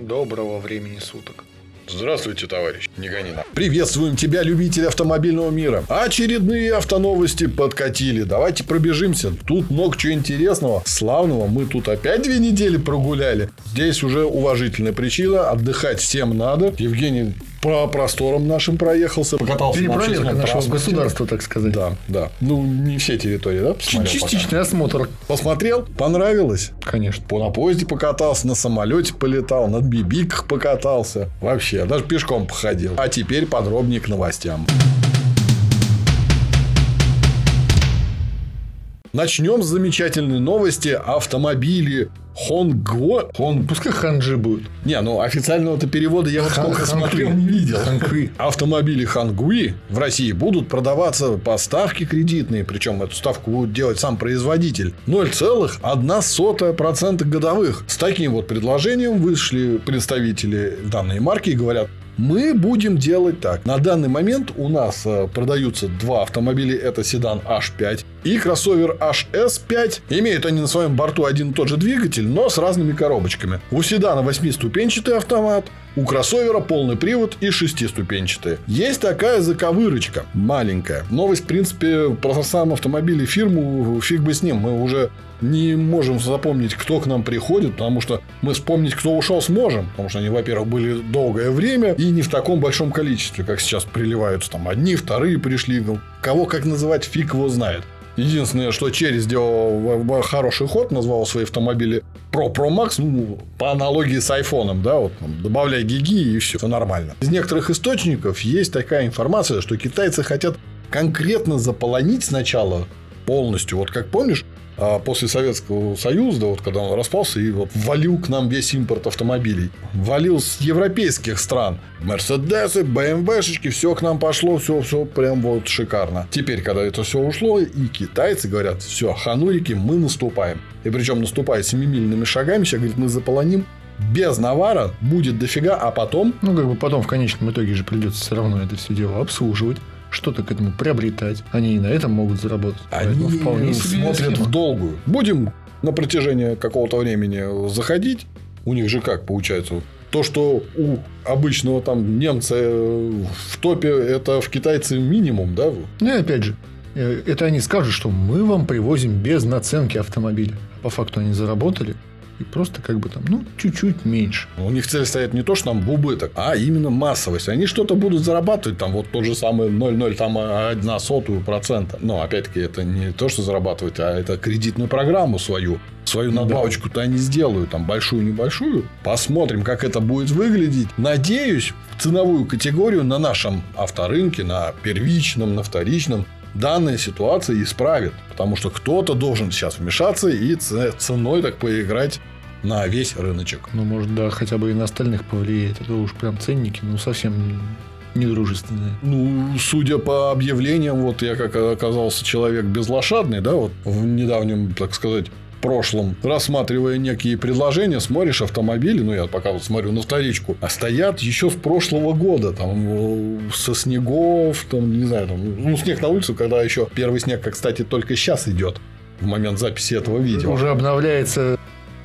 Доброго времени суток. Здравствуйте, товарищ Неганина. Приветствуем тебя, любитель автомобильного мира. Очередные автоновости подкатили. Давайте пробежимся. Тут много чего интересного, славного. Мы тут опять две недели прогуляли. Здесь уже уважительная причина. Отдыхать всем надо. Евгений по просторам нашим проехался. Покатался Перепроверка нашего государства, так сказать. Да, да. Ну, не все территории, да? Частичный пока. осмотр. Посмотрел? Понравилось? Конечно. По на поезде покатался, на самолете полетал, на бибиках покатался. Вообще, даже пешком походил. А теперь подробнее к новостям. Начнем с замечательной новости. Автомобили Хонго... Хон... Пускай Ханджи будет. Не, ну официального-то перевода я вот Хан... сколько смотрел, не видел. Хангуи. Автомобили Хангуи в России будут продаваться по ставке кредитной. Причем эту ставку будет делать сам производитель. 0,1% годовых. С таким вот предложением вышли представители данной марки и говорят, мы будем делать так. На данный момент у нас э, продаются два автомобиля. Это седан H5 и кроссовер HS5. Имеют они на своем борту один и тот же двигатель, но с разными коробочками. У седана 8-ступенчатый автомат, у кроссовера полный привод и шестиступенчатый. Есть такая заковырочка маленькая. Новость, в принципе, про сам автомобиль и фирму фиг бы с ним. Мы уже не можем запомнить, кто к нам приходит, потому что мы вспомнить, кто ушел, сможем. Потому что они, во-первых, были долгое время и не в таком большом количестве, как сейчас приливаются. Там одни, вторые пришли. Ну, кого как называть, фиг его знает. Единственное, что Черри сделал хороший ход, назвал свои автомобили Pro Pro Max, ну, по аналогии с айфоном, да, вот там, добавляй гиги и все, все нормально. Из некоторых источников есть такая информация, что китайцы хотят конкретно заполонить сначала полностью. Вот как помнишь, после Советского Союза, вот когда он распался, и вот валил к нам весь импорт автомобилей. Валил с европейских стран. Мерседесы, БМВшечки, все к нам пошло, все, все прям вот шикарно. Теперь, когда это все ушло, и китайцы говорят, все, ханурики, мы наступаем. И причем наступая семимильными шагами, сейчас, говорит, мы заполоним без навара будет дофига, а потом... Ну, как бы потом в конечном итоге же придется все равно это все дело обслуживать что-то к этому приобретать. Они и на этом могут заработать. Они вполне смотрят в долгую. Будем на протяжении какого-то времени заходить. У них же как получается? То, что у обычного там немца в топе, это в китайце минимум, да? Ну и опять же, э, это они скажут, что мы вам привозим без наценки автомобиля. По факту они заработали, и просто как бы там, ну, чуть-чуть меньше. У них цель стоит не то, что нам в убыток, а именно массовость. Они что-то будут зарабатывать, там, вот тот же самый 0,0, там, одна сотую процента. Но, опять-таки, это не то, что зарабатывать, а это кредитную программу свою. Свою надбавочку-то они сделают, там, большую-небольшую. Посмотрим, как это будет выглядеть. Надеюсь, ценовую категорию на нашем авторынке, на первичном, на вторичном, данная ситуация исправит. Потому что кто-то должен сейчас вмешаться и ценой так поиграть на весь рыночек. Ну, может, да, хотя бы и на остальных повлияет. Это уж прям ценники, ну, совсем недружественные. Ну, судя по объявлениям, вот я как оказался человек безлошадный, да, вот в недавнем, так сказать, прошлом, рассматривая некие предложения, смотришь автомобили, ну, я пока вот смотрю на вторичку, а стоят еще с прошлого года, там, э, со снегов, там, не знаю, там, ну, снег на улице, когда еще первый снег, как, кстати, только сейчас идет в момент записи этого видео. Уже обновляется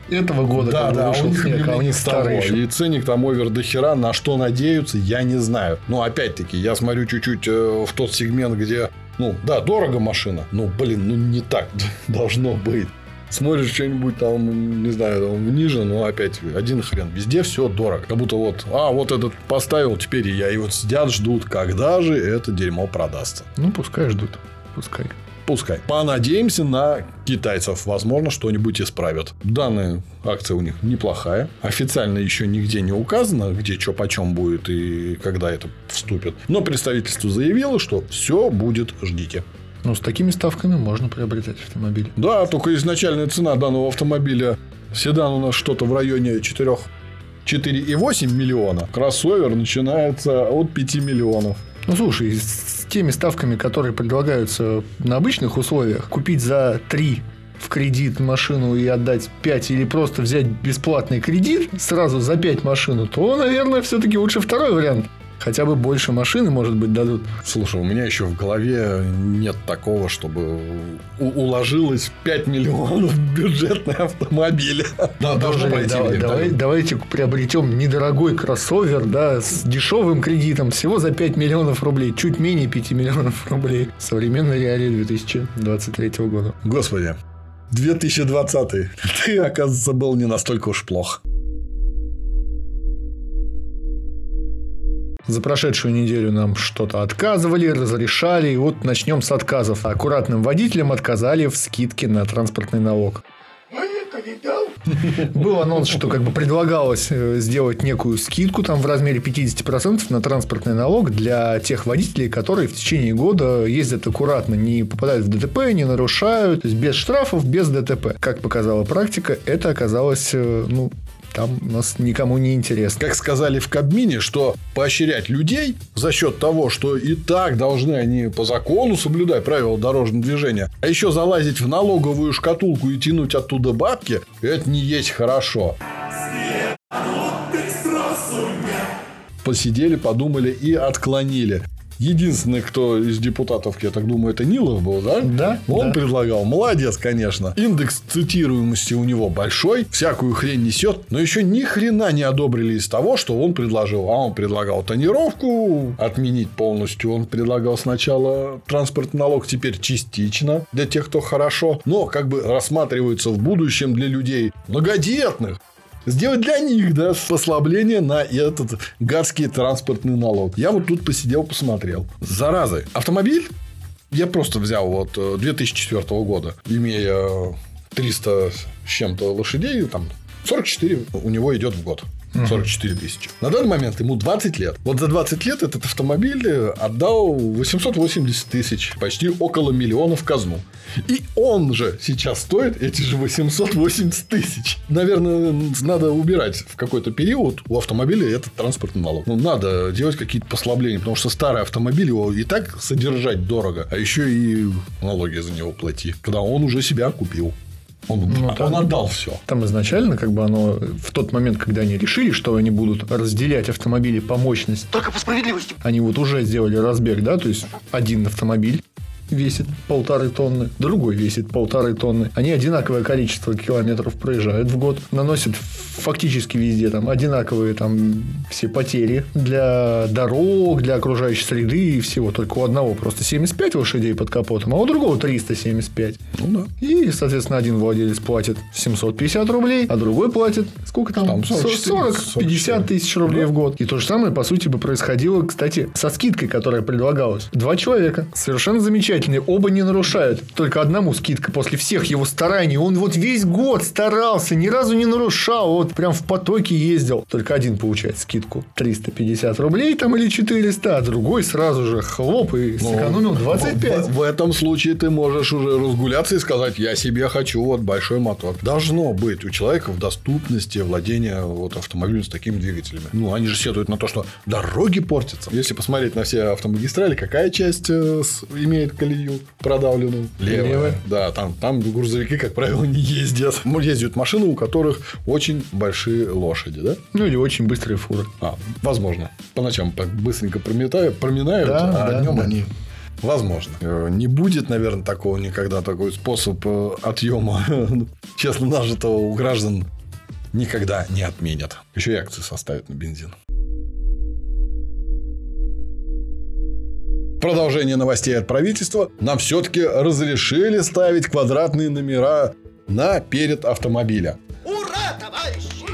этого года, да, да, вышел у них снег, а у них старый еще. И ценник там овер до хера, на что надеются, я не знаю. Но опять-таки, я смотрю чуть-чуть э, в тот сегмент, где, ну, да, дорого машина, но, блин, ну, не так должно быть. Смотришь что-нибудь там, не знаю, там ниже, но опять один хрен. Везде все дорого. Как будто вот, а, вот этот поставил, теперь я. И вот сидят, ждут, когда же это дерьмо продастся. Ну, пускай ждут. Пускай. Пускай. Понадеемся на китайцев. Возможно, что-нибудь исправят. Данная акция у них неплохая. Официально еще нигде не указано, где что почем будет и когда это вступит. Но представительство заявило, что все будет, ждите. Ну, с такими ставками можно приобретать автомобиль. Да, только изначальная цена данного автомобиля седан у нас что-то в районе 4 4,8 миллиона. Кроссовер начинается от 5 миллионов. Ну, слушай, с теми ставками, которые предлагаются на обычных условиях, купить за 3 в кредит машину и отдать 5 или просто взять бесплатный кредит сразу за 5 машину, то, наверное, все-таки лучше второй вариант. Хотя бы больше машины, может быть, дадут. Слушай, у меня еще в голове нет такого, чтобы уложилось 5 миллионов в бюджетный автомобиль. Да, должно Боже, пройти давай- давай- да. давайте приобретем недорогой кроссовер, да, с дешевым кредитом, всего за 5 миллионов рублей, чуть менее 5 миллионов рублей. Современной реалии 2023 года. Господи. 2020. Ты, оказывается, был не настолько уж плох. За прошедшую неделю нам что-то отказывали, разрешали, и вот начнем с отказов. Аккуратным водителям отказали в скидке на транспортный налог. Был анонс, что как бы предлагалось э, сделать некую скидку там в размере 50% на транспортный налог для тех водителей, которые в течение года ездят аккуратно, не попадают в ДТП, не нарушают, то есть без штрафов, без ДТП. Как показала практика, это оказалось, э, ну, там нас никому не интересно. Как сказали в Кабмине, что поощрять людей за счет того, что и так должны они по закону соблюдать правила дорожного движения, а еще залазить в налоговую шкатулку и тянуть оттуда бабки, это не есть хорошо. Посидели, подумали и отклонили. Единственный, кто из депутатов, я так думаю, это Нилов был, да? Да, Он да. предлагал. Молодец, конечно. Индекс цитируемости у него большой, всякую хрень несет, но еще ни хрена не одобрили из того, что он предложил. А он предлагал тонировку отменить полностью. Он предлагал сначала транспортный налог, теперь частично для тех, кто хорошо, но как бы рассматривается в будущем для людей многодетных. Сделать для них, да, послабление на этот гадский транспортный налог. Я вот тут посидел, посмотрел. Заразы. Автомобиль я просто взял вот э, 2004 года, имея 300 с чем-то лошадей, там 44 у него идет в год. 44 тысячи. На данный момент ему 20 лет. Вот за 20 лет этот автомобиль э, отдал 880 тысяч, почти около миллиона в казну. И он же сейчас стоит эти же 880 тысяч. Наверное, надо убирать в какой-то период у автомобиля этот транспортный налог. Ну, надо делать какие-то послабления, потому что старый автомобиль его и так содержать дорого, а еще и налоги за него плати, когда он уже себя купил. Он, Ну, он там- отдал все. Там изначально, как бы оно в тот момент, когда они решили, что они будут разделять автомобили по мощности, Только по справедливости. они вот уже сделали разбег, да, то есть один автомобиль весит полторы тонны, другой весит полторы тонны. Они одинаковое количество километров проезжают в год, наносят фактически везде там одинаковые там все потери для дорог, для окружающей среды и всего. Только у одного просто 75 лошадей под капотом, а у другого 375. Ну да. И, соответственно, один владелец платит 750 рублей, а другой платит сколько там? Там 44, 40-50 тысяч рублей в год. И то же самое, по сути, бы происходило, кстати, со скидкой, которая предлагалась. Два человека, совершенно замечательные, оба не нарушают. Только одному скидка после всех его стараний. Он вот весь год старался, ни разу не нарушал, вот прям в потоке ездил. Только один получает скидку 350 рублей там или 400, а другой сразу же хлоп и Ну, сэкономил 25. В, в этом случае ты можешь уже разгуляться и сказать, я себе хочу вот большой мотор. Должно быть у человека в доступности владения вот автомобилем с такими двигателями. Ну, они же сетуют на то, что дороги портятся. Если посмотреть на все автомагистрали, какая часть э, имеет колею продавленную? Левая. Левая. Да, там, там грузовики, как правило, не ездят. Ну, Ездят машины, у которых очень большие лошади, да? Ну или очень быстрые фуры. А, возможно. По ночам так быстренько прометают, проминают, Да, а да, днем да. они... Возможно. Э, Не будет, наверное, такого никогда, такой способ э, отъема честно нажитого у граждан никогда не отменят. Еще и акции составят на бензин. Продолжение новостей от правительства. Нам все-таки разрешили ставить квадратные номера на перед автомобиля. Ура, товарищи!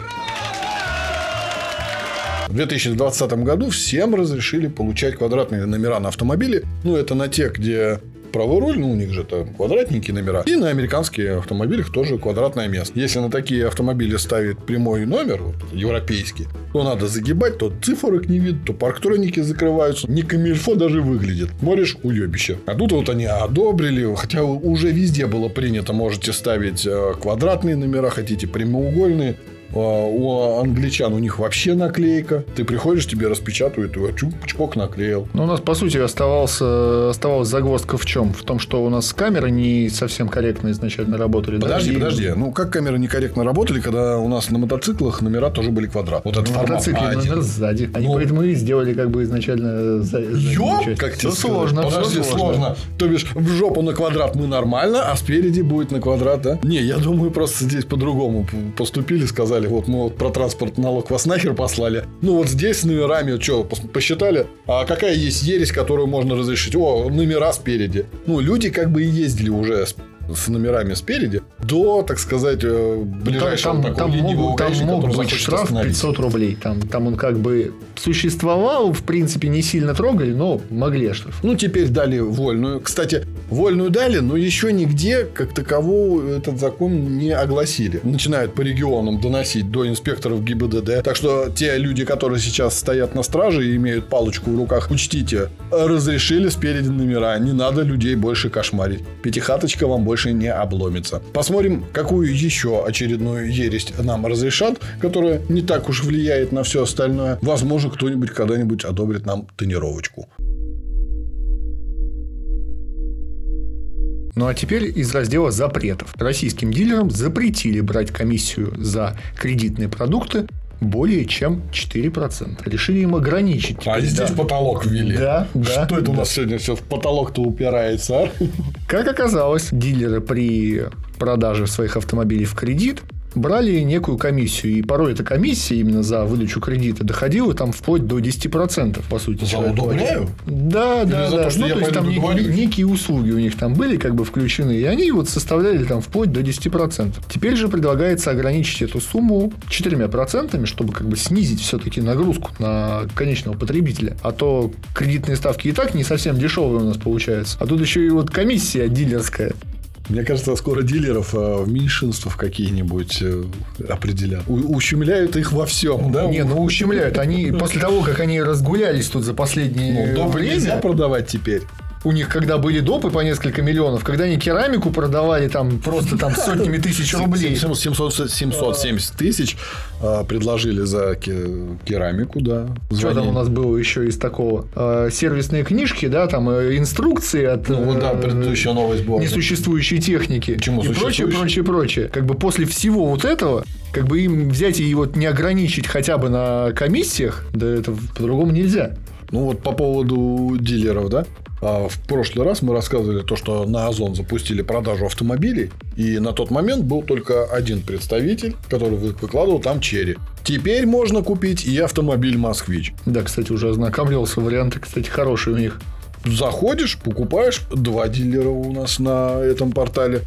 В 2020 году всем разрешили получать квадратные номера на автомобиле. Ну, это на те, где правый руль, ну, у них же там квадратненькие номера. И на американских автомобилях тоже квадратное место. Если на такие автомобили ставить прямой номер, вот, европейский, то надо загибать, то цифрок не видно, то парктроники закрываются. Не камильфо даже выглядит. Смотришь, уебище. А тут вот они одобрили, хотя уже везде было принято, можете ставить э, квадратные номера, хотите прямоугольные. А, У англичан у них вообще наклейка. Ты приходишь, тебе распечатывают, и чпок наклеил. Ну, у нас, по сути, оставался, оставалась загвоздка в чем? В том, что у нас камеры не совсем корректно изначально работали. да, Подожди, и- подожди. Ну, как камеры некорректно работали, когда у нас на мотоциклах номера тоже были квадрат? Вот мотоцикле А1. номер сзади. Они Ну. поэтому и сделали как бы изначально... Ёп, как сказать? сложно, Подожди, сложно. То бишь, в жопу на квадрат мы нормально, а спереди будет на квадрат, да? Не, я думаю, просто здесь по-другому поступили, сказали, вот мы вот про транспорт налог вас нахер послали. Ну, вот здесь с номерами, что, посчитали? А какая есть ересь, которую можно разрешить? О, номера спереди. Ну, люди как бы и ездили уже с номерами спереди до, так сказать, э, ближайшего там, такого там, ленивого могут, там мог быть штраф остановить. 500 рублей. Там, там он как бы существовал, в принципе, не сильно трогали, но могли оштрафовать. Ну, теперь дали вольную. Кстати, вольную дали, но еще нигде, как такового, этот закон не огласили. Начинают по регионам доносить до инспекторов ГИБДД. Так что те люди, которые сейчас стоят на страже и имеют палочку в руках, учтите, разрешили спереди номера. Не надо людей больше кошмарить. Пятихаточка вам больше не обломится. Посмотрим, какую еще очередную ересь нам разрешат, которая не так уж влияет на все остальное. Возможно, кто-нибудь когда-нибудь одобрит нам тонировочку. Ну а теперь из раздела запретов. Российским дилерам запретили брать комиссию за кредитные продукты более чем 4%. Решили им ограничить. А теперь, здесь да. потолок ввели. Да, да. Что это у нас сегодня все в потолок-то упирается, а? Как оказалось, дилеры при продаже своих автомобилей в кредит брали некую комиссию. И порой эта комиссия именно за выдачу кредита доходила там вплоть до 10%, по сути. За удобряю? Да, да, за да. то, ну, то есть там договорюсь? некие услуги у них там были как бы включены, и они вот составляли там вплоть до 10%. Теперь же предлагается ограничить эту сумму 4%, чтобы как бы снизить все-таки нагрузку на конечного потребителя. А то кредитные ставки и так не совсем дешевые у нас получаются. А тут еще и вот комиссия дилерская. Мне кажется, скоро дилеров в меньшинство в какие-нибудь э, определят. У- ущемляют их во всем, да? Не, ну ущемляют. Они после того, как они разгулялись тут за последнее Ну, время, нельзя продавать теперь. У них когда были допы по несколько миллионов, когда они керамику продавали там просто там сотнями тысяч рублей. 700 770 тысяч э, предложили за ке- керамику, да. Что там у нас было еще из такого? Э, сервисные книжки, да, там э, инструкции от Ну, да, э, предыдущая новость была. несуществующей техники Почему и прочее, прочее, прочее. Как бы после всего вот этого, как бы им взять и вот не ограничить хотя бы на комиссиях, да это по-другому нельзя. Ну вот по поводу дилеров, да? А В прошлый раз мы рассказывали то, что на Озон запустили продажу автомобилей, и на тот момент был только один представитель, который вы- выкладывал там черри. Теперь можно купить и автомобиль «Москвич». Да, кстати, уже ознакомливался. Варианты, кстати, хорошие у них. Заходишь, покупаешь, два дилера у нас на этом портале.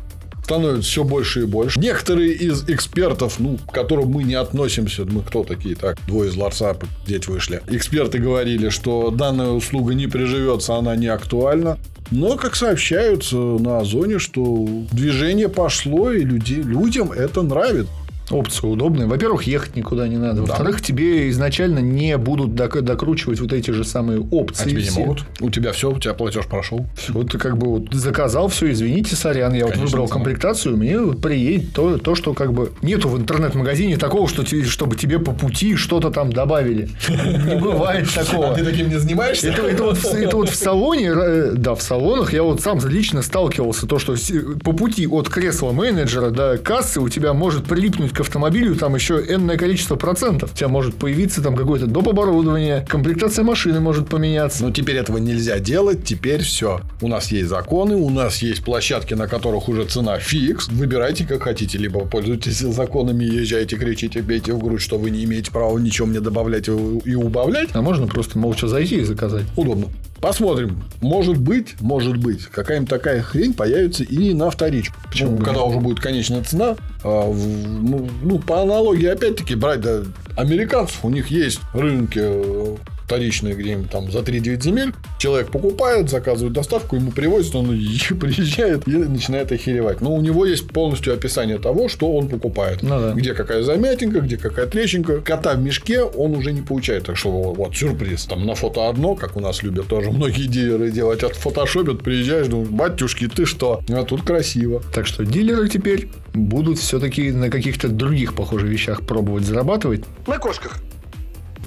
Становится все больше и больше. Некоторые из экспертов, ну, к которым мы не относимся, мы кто такие, так, двое из Ларса деть вышли. Эксперты говорили, что данная услуга не приживется, она не актуальна. Но, как сообщаются на Озоне, что движение пошло, и люди, людям это нравится. Опция удобная. Во-первых, ехать никуда не надо. Во-вторых, тебе изначально не будут док- докручивать вот эти же самые опции. А тебе не все. могут? У тебя все, у тебя платеж прошел. Вот ты как бы вот заказал все, извините, сорян, я вот Конечно, выбрал сам. комплектацию, мне вот приедет то, то, что как бы нету в интернет-магазине такого, что те- чтобы тебе по пути что-то там добавили. Не бывает такого. таким не занимаешься? Это, вот, в- вот салоне, э, да, в салонах я вот сам лично сталкивался, то, что по пути от кресла менеджера до кассы у тебя может прилипнуть к автомобилю там еще энное количество процентов. У тебя может появиться там какое-то доп. оборудование, комплектация машины может поменяться. Но теперь этого нельзя делать, теперь все. У нас есть законы, у нас есть площадки, на которых уже цена фикс. Выбирайте как хотите, либо пользуйтесь законами, езжайте, кричите, бейте в грудь, что вы не имеете права ничего мне добавлять и и убавлять. А можно просто молча зайти и заказать. Удобно. Посмотрим. Может быть, может быть, какая-нибудь такая хрень появится и на вторичку. Почему Ну, когда уже будет конечная цена. а, ну, ну, по аналогии, опять-таки, брать да, американцев. У них есть рынки э, вторичные где-нибудь там за 3-9 земель. Человек покупает, заказывает доставку, ему привозят, он приезжает и начинает охеревать. Но у него есть полностью описание того, что он покупает. Ну да. Где какая замятинка, где какая трещинка. Кота в мешке он уже не получает. Так что вот сюрприз. Там на фото одно, как у нас любят тоже многие дилеры делать. От фотошопят, приезжаешь, думаешь, батюшки, ты что? А тут красиво. Так что дилеры теперь будут все-таки на каких-то других похожих вещах пробовать зарабатывать. На кошках.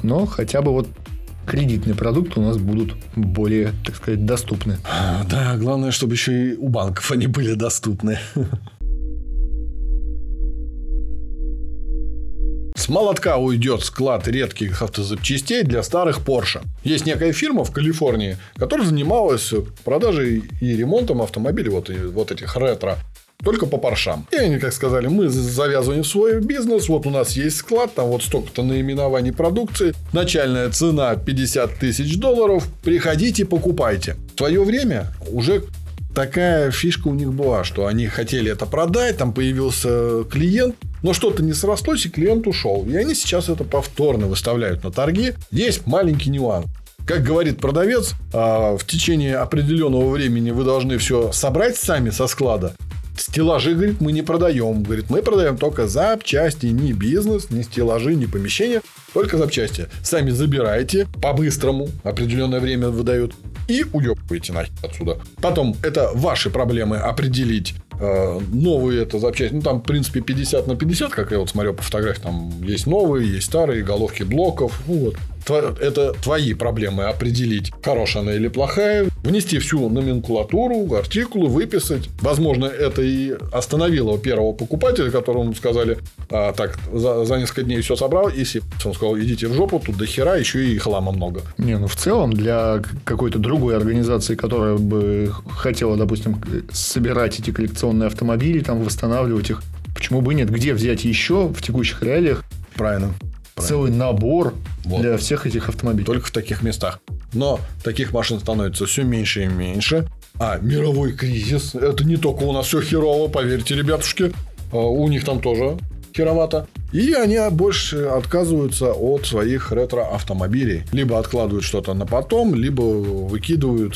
Но хотя бы вот кредитные продукты у нас будут более, так сказать, доступны. А, Да, главное, чтобы еще и у банков они были доступны. С молотка уйдет склад редких автозапчастей для старых Porsche. Есть некая фирма в Калифорнии, которая занималась продажей и ремонтом автомобилей вот, вот этих ретро. Только по паршам. И они как сказали, мы завязываем свой бизнес, вот у нас есть склад, там вот столько-то наименований продукции, начальная цена 50 тысяч долларов, приходите, покупайте. В свое время уже такая фишка у них была, что они хотели это продать, там появился клиент, но что-то не срослось, и клиент ушел. И они сейчас это повторно выставляют на торги. Есть маленький нюанс. Как говорит продавец, а, в течение определенного времени вы должны все собрать сами со склада. Стеллажи, говорит, мы не продаем. Говорит, мы продаем только запчасти, не бизнес, не стеллажи, не помещения, только запчасти. Сами забираете по-быстрому, определенное время выдают, и уебываете нахер отсюда. Потом, это ваши проблемы определить э, новые это запчасти. Ну, там, в принципе, 50 на 50, как я вот смотрел по фотографиям. Там есть новые, есть старые, головки блоков. Ну, вот. Тво- Это твои проблемы определить, хорошая она или плохая, внести всю номенклатуру, артикулы, выписать. Возможно, это и остановило первого покупателя, которому сказали, а, так, за, за несколько дней все собрал, и си- он сказал, идите в жопу, тут до хера, еще и хлама много. Не, ну в целом для какой-то другой организации, которая бы хотела, допустим, собирать эти коллекционные автомобили, там восстанавливать их, почему бы и нет? Где взять еще в текущих реалиях Правильно. Целый набор Вот. для всех этих автомобилей? Только в таких местах. Но таких машин становится все меньше и меньше. А мировой кризис, это не только у нас все херово, поверьте, ребятушки. А, У них там тоже херовато. И они больше отказываются от своих ретро-автомобилей. Либо откладывают что-то на потом, либо выкидывают,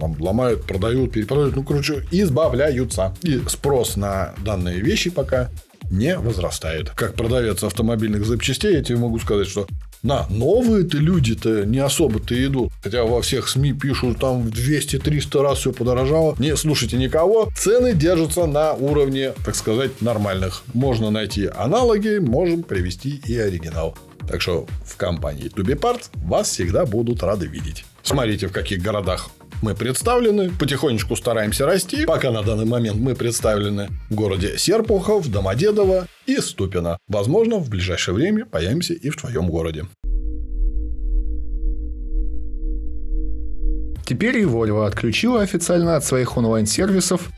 там, ломают, продают, перепродают. Ну, короче, избавляются. И спрос на данные вещи пока не возрастает. Как продавец автомобильных запчастей, я тебе могу сказать, что на новые-то люди-то не особо-то идут. Хотя во всех СМИ пишут, там в 200-300 раз все подорожало. Не слушайте никого. Цены держатся на уровне, так сказать, нормальных. Можно найти аналоги, можем привести и оригинал. Так что в компании Tubi Parts вас всегда будут рады видеть. Смотрите, в каких городах мы представлены. Потихонечку стараемся расти. Пока на данный момент мы представлены в городе Серпухов, Домодедово и Ступино. Возможно, в ближайшее время появимся и в твоем городе. Теперь и Volvo отключила официально от своих онлайн-сервисов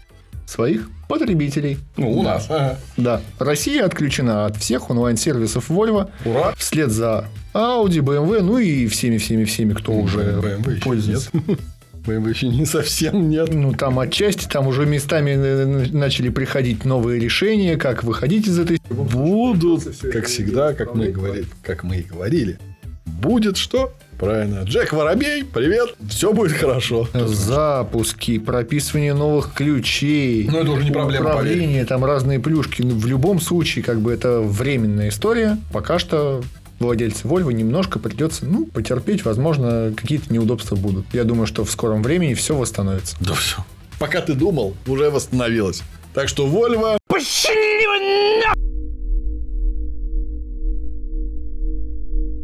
своих потребителей. Ну, у нас. Ага. Да, Россия отключена от всех онлайн-сервисов Volvo. Ура. Вслед за Audi, BMW, ну и всеми-всеми-всеми, кто уже BMW пользуется. нет. BMW еще не совсем нет. Ну, там отчасти, там уже местами э, начали приходить новые решения, как выходить из этой... Будут, как всегда, как мы, говорили, как мы и говорили. Будет что? Правильно. Джек Воробей, привет. Все будет хорошо. Запуски, прописывание новых ключей. Ну, это уже не проблема, Управление, там разные плюшки. В любом случае, как бы это временная история. Пока что владельцы Volvo немножко придется, ну, потерпеть. Возможно, какие-то неудобства будут. Я думаю, что в скором времени все восстановится. Да все. Пока ты думал, уже восстановилось. Так что Вольво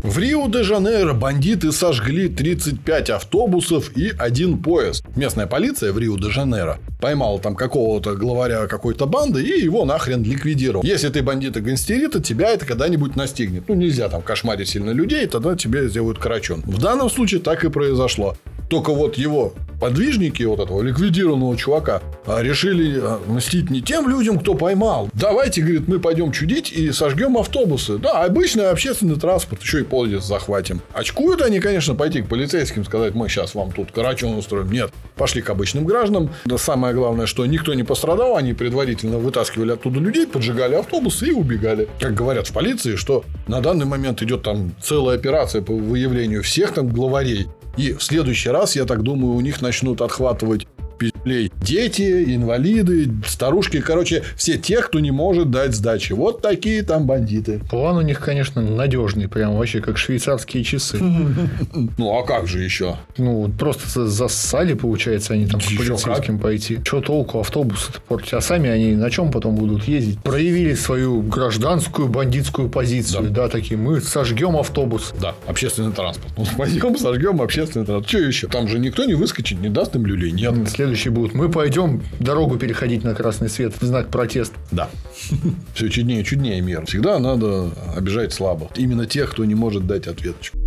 В Рио-де-Жанейро бандиты сожгли 35 автобусов и один поезд. Местная полиция в Рио-де-Жанейро поймала там какого-то главаря какой-то банды и его нахрен ликвидировал. Если ты бандита гангстерита, тебя это когда-нибудь настигнет. Ну, нельзя там кошмарить сильно людей, тогда тебе сделают карачун. В данном случае так и произошло. Только вот его подвижники вот этого ликвидированного чувака а, решили а, мстить не тем людям, кто поймал. Давайте, говорит, мы пойдем чудить и сожгем автобусы. Да, обычный общественный транспорт, еще и поезд захватим. Очкуют они, конечно, пойти к полицейским, сказать, мы сейчас вам тут карачун устроим. Нет, пошли к обычным гражданам. Да самое главное, что никто не пострадал, они предварительно вытаскивали оттуда людей, поджигали автобусы и убегали. Как говорят в полиции, что на данный момент идет там целая операция по выявлению всех там главарей. И в следующий раз, я так думаю, у них начнут отхватывать пиздюлей. Дети, инвалиды, старушки, короче, все те, кто не может дать сдачи. Вот такие там бандиты. План у них, конечно, надежный, прям вообще как швейцарские часы. Ну, а как же еще? Ну, просто зассали, получается, они там по полицейским пойти. Что толку автобусы портить? А сами они на чем потом будут ездить? Проявили свою гражданскую бандитскую позицию. Да, такие, мы сожгем автобус. Да, общественный транспорт. Ну, сожгем общественный транспорт. Что еще? Там же никто не выскочит, не даст им люлей. Нет. Следующие будут. Мы пойдем дорогу переходить на красный свет в знак протеста. Да. Все чуднее, чуднее мир. Всегда надо обижать слабо. Именно тех, кто не может дать ответочку.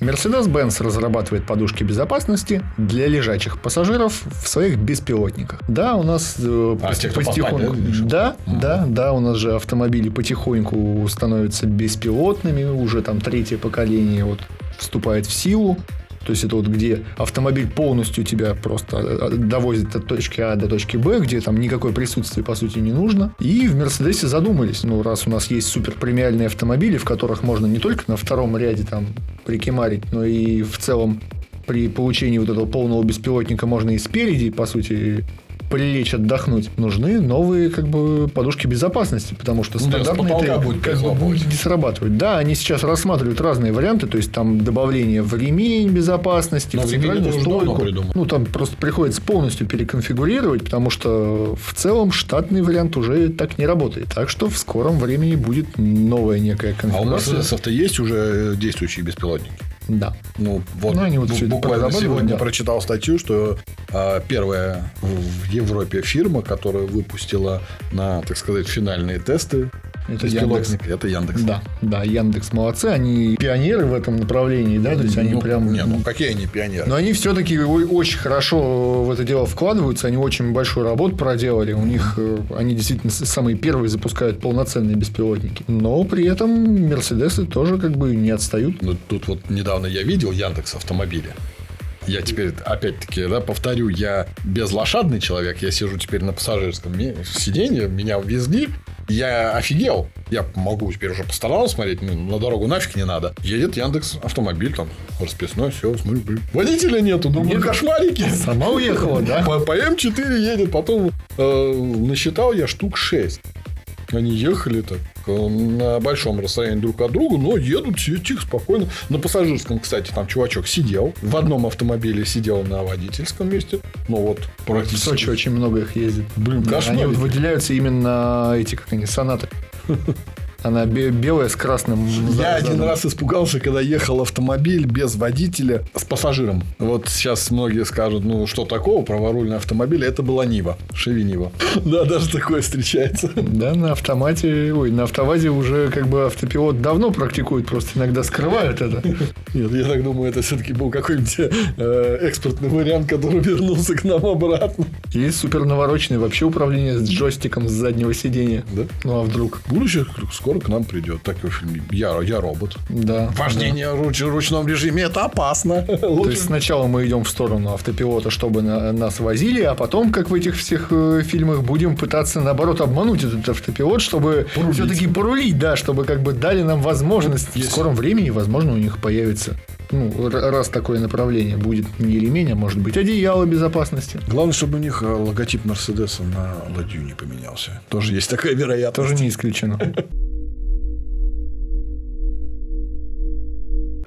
Mercedes-Benz разрабатывает подушки безопасности для лежачих пассажиров в своих беспилотниках. Да, у нас э, А, те, кто поспать, да, да, да, да, у нас же автомобили потихоньку становятся беспилотными, уже там третье поколение вот вступает в силу. То есть это вот где автомобиль полностью тебя просто э, довозит от точки А до точки Б, где там никакое присутствие по сути не нужно. И в Мерседесе задумались, ну раз у нас есть супер премиальные автомобили, в которых можно не только на втором ряде там прикимарить, но и в целом при получении вот этого полного беспилотника можно и спереди, по сути, прилечь отдохнуть, нужны новые как бы подушки безопасности, потому что Ну да, стандартные треб- будет как бы не срабатывать. Да, они сейчас рассматривают разные варианты, то есть там добавление в ремень безопасности, Но в центральную стойку. Ну, там просто приходится полностью переконфигурировать, потому что в целом штатный вариант уже так не работает. Так что в скором времени будет новая некая А у конфигурация. Мерседесов-то есть уже действующие беспилотники? Да. Ну, вот, Ну, они вот буквально прорабатывают, сегодня да. прочитал статью, что а, первая в Европе фирма, которая выпустила на, так сказать, финальные тесты Это беспилотник, это Яндекс. Да, да, Яндекс молодцы, они пионеры в этом направлении, да, то есть они ну, прям... Не, ну какие они пионеры? Но они все-таки очень хорошо в это дело вкладываются, они очень большую работу проделали, у них э, они действительно самые первые запускают полноценные беспилотники. Но при этом Мерседесы тоже как бы не отстают. Ну, тут вот недавно я видел Яндекс автомобили. Я теперь, опять-таки, да, повторю, я безлошадный человек. Я сижу теперь на пассажирском сиденье, меня везли. Я офигел. Я могу теперь уже по сторонам смотреть, ну, на дорогу нафиг не надо. Едет Яндекс автомобиль, там, расписной, все, смотрю, блин. Водителя нету, думаю, Нет. кошмарики. Сама уехала, да? По, по М4 едет, потом э, насчитал я штук 6. Они ехали так э, на большом расстоянии друг от друга, но едут все тихо, спокойно. На пассажирском, кстати, там чувачок сидел. В одном автомобиле сидел на водительском месте. Ну вот, В практически. Сочи очень много их ездит. Блин, Да, Они вот выделяются именно эти, как они, сонаты. Она бе- белая с красным. Я один раз испугался, когда ехал автомобиль без водителя с пассажиром. Вот сейчас многие скажут, ну что такого, праворульный автомобиль, это была Нива, Шеви Нива. Да, даже такое встречается. Да, на автомате, ой, на автовазе уже как бы автопилот давно практикует, просто иногда скрывают это. Нет, я так думаю, это все-таки был какой-нибудь э, экспортный вариант, который вернулся к нам обратно. Есть супер навороченное вообще управление с джойстиком с заднего сидения. Да? Ну а вдруг? Будущее скоро к нам придет. Так в фильме «Я, я робот». Да. Вождение руч- в ручном режиме – это опасно. То есть сначала мы идем в сторону автопилота, чтобы на- нас возили, а потом, как в этих всех э, фильмах, будем пытаться наоборот обмануть этот автопилот, чтобы Порулить. все-таки порулить, да, чтобы как бы дали нам возможность. В Есть. скором времени, возможно, у них появится, ну, раз такое направление будет не ремень, а может быть одеяло безопасности. Главное, чтобы у них э, логотип Мерседеса на ладью не поменялся. Тоже есть такая вероятность. Тоже не исключено.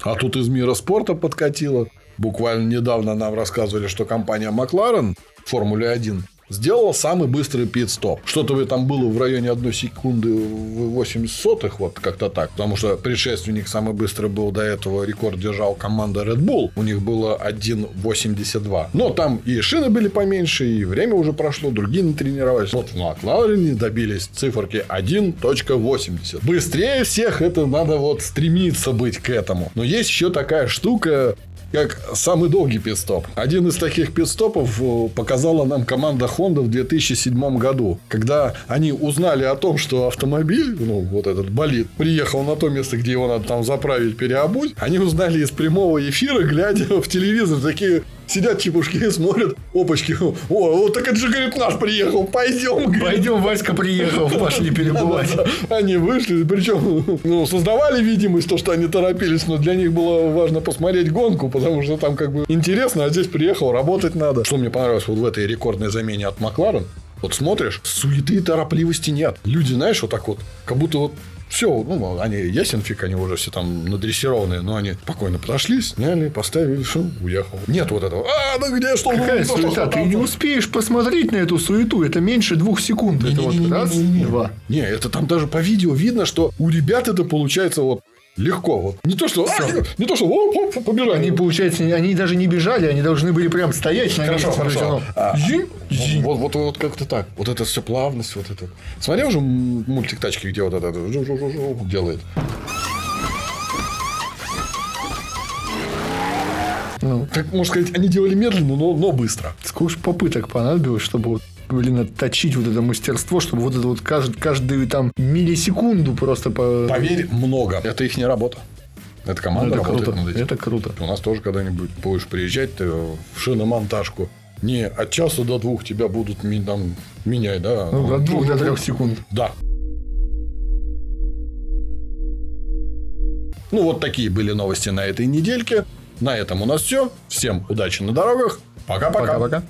А тут из мира спорта подкатило. Буквально недавно нам рассказывали, что компания Макларен в Формуле 1 сделала самый быстрый пит-стоп. Что-то там было в районе 1 секунды 80 сотых, вот как-то так. Потому что предшественник самый быстрый был до этого, рекорд держал команда Red Bull. У них было 1.82. Но там и шины были поменьше, и время уже прошло, другие не тренировались. Вот в Макларене добились циферки 1.80. Быстрее всех это надо вот стремиться быть к этому. Но есть еще такая штука, как самый долгий пидстоп. Один из таких пидстопов э, показала нам команда Honda в 2007 году, когда они узнали о том, что автомобиль, ну, вот этот болид, приехал на то место, где его надо там заправить, переобуть. Они узнали из прямого эфира, глядя в телевизор, такие Сидят чепушки и смотрят, опачки. О, вот так это же, говорит, наш приехал, пойдем. говорит. Пойдем, Васька приехал, пошли перебывать. Они вышли, причем ну, создавали видимость, то, что они торопились, но для них было важно посмотреть гонку, потому что там как бы интересно, а здесь приехал, работать надо. Что мне понравилось вот в этой рекордной замене от Макларен, вот смотришь, суеты и торопливости нет. Люди, знаешь, вот так вот, как будто вот все, ну, они ясен фиг, они уже все там надрессированные, но они спокойно подошли, сняли, поставили, все, уехал. Нет вот этого. А, ну где что? Какая ну, суета? Ты не что?» успеешь посмотреть на эту суету. Это меньше двух секунд. Это вот раз, Не-не-не-не-не. два. Не, это там даже по видео видно, что у ребят это получается вот легко. Вот. Не то, что, а, не, то, что оп, оп, побежали. Они, получается, они даже не бежали, они должны были прям стоять на Хорошо, месте. хорошо. А, зинь, зинь. Вот, вот, вот как-то так. Вот это все плавность, вот это. Смотрел уже мультик тачки, где вот это делает. Ну, Так, можно сказать, они делали медленно, но, но быстро. сколько попыток понадобилось, чтобы вот блин, отточить вот это мастерство, чтобы вот это вот кажд- каждую там миллисекунду просто по... Поверь, много. Это их не работа. Это Ну, команда это работает круто. над этим. Это круто. У нас тоже когда-нибудь будешь приезжать ты в шиномонтажку. Не от часа до двух тебя будут там, менять, да? Ну, от двух до трех секунд. Да. Ну, вот такие были новости на этой недельке. На этом у нас все. Всем удачи на дорогах. Пока-пока. Пока-пока.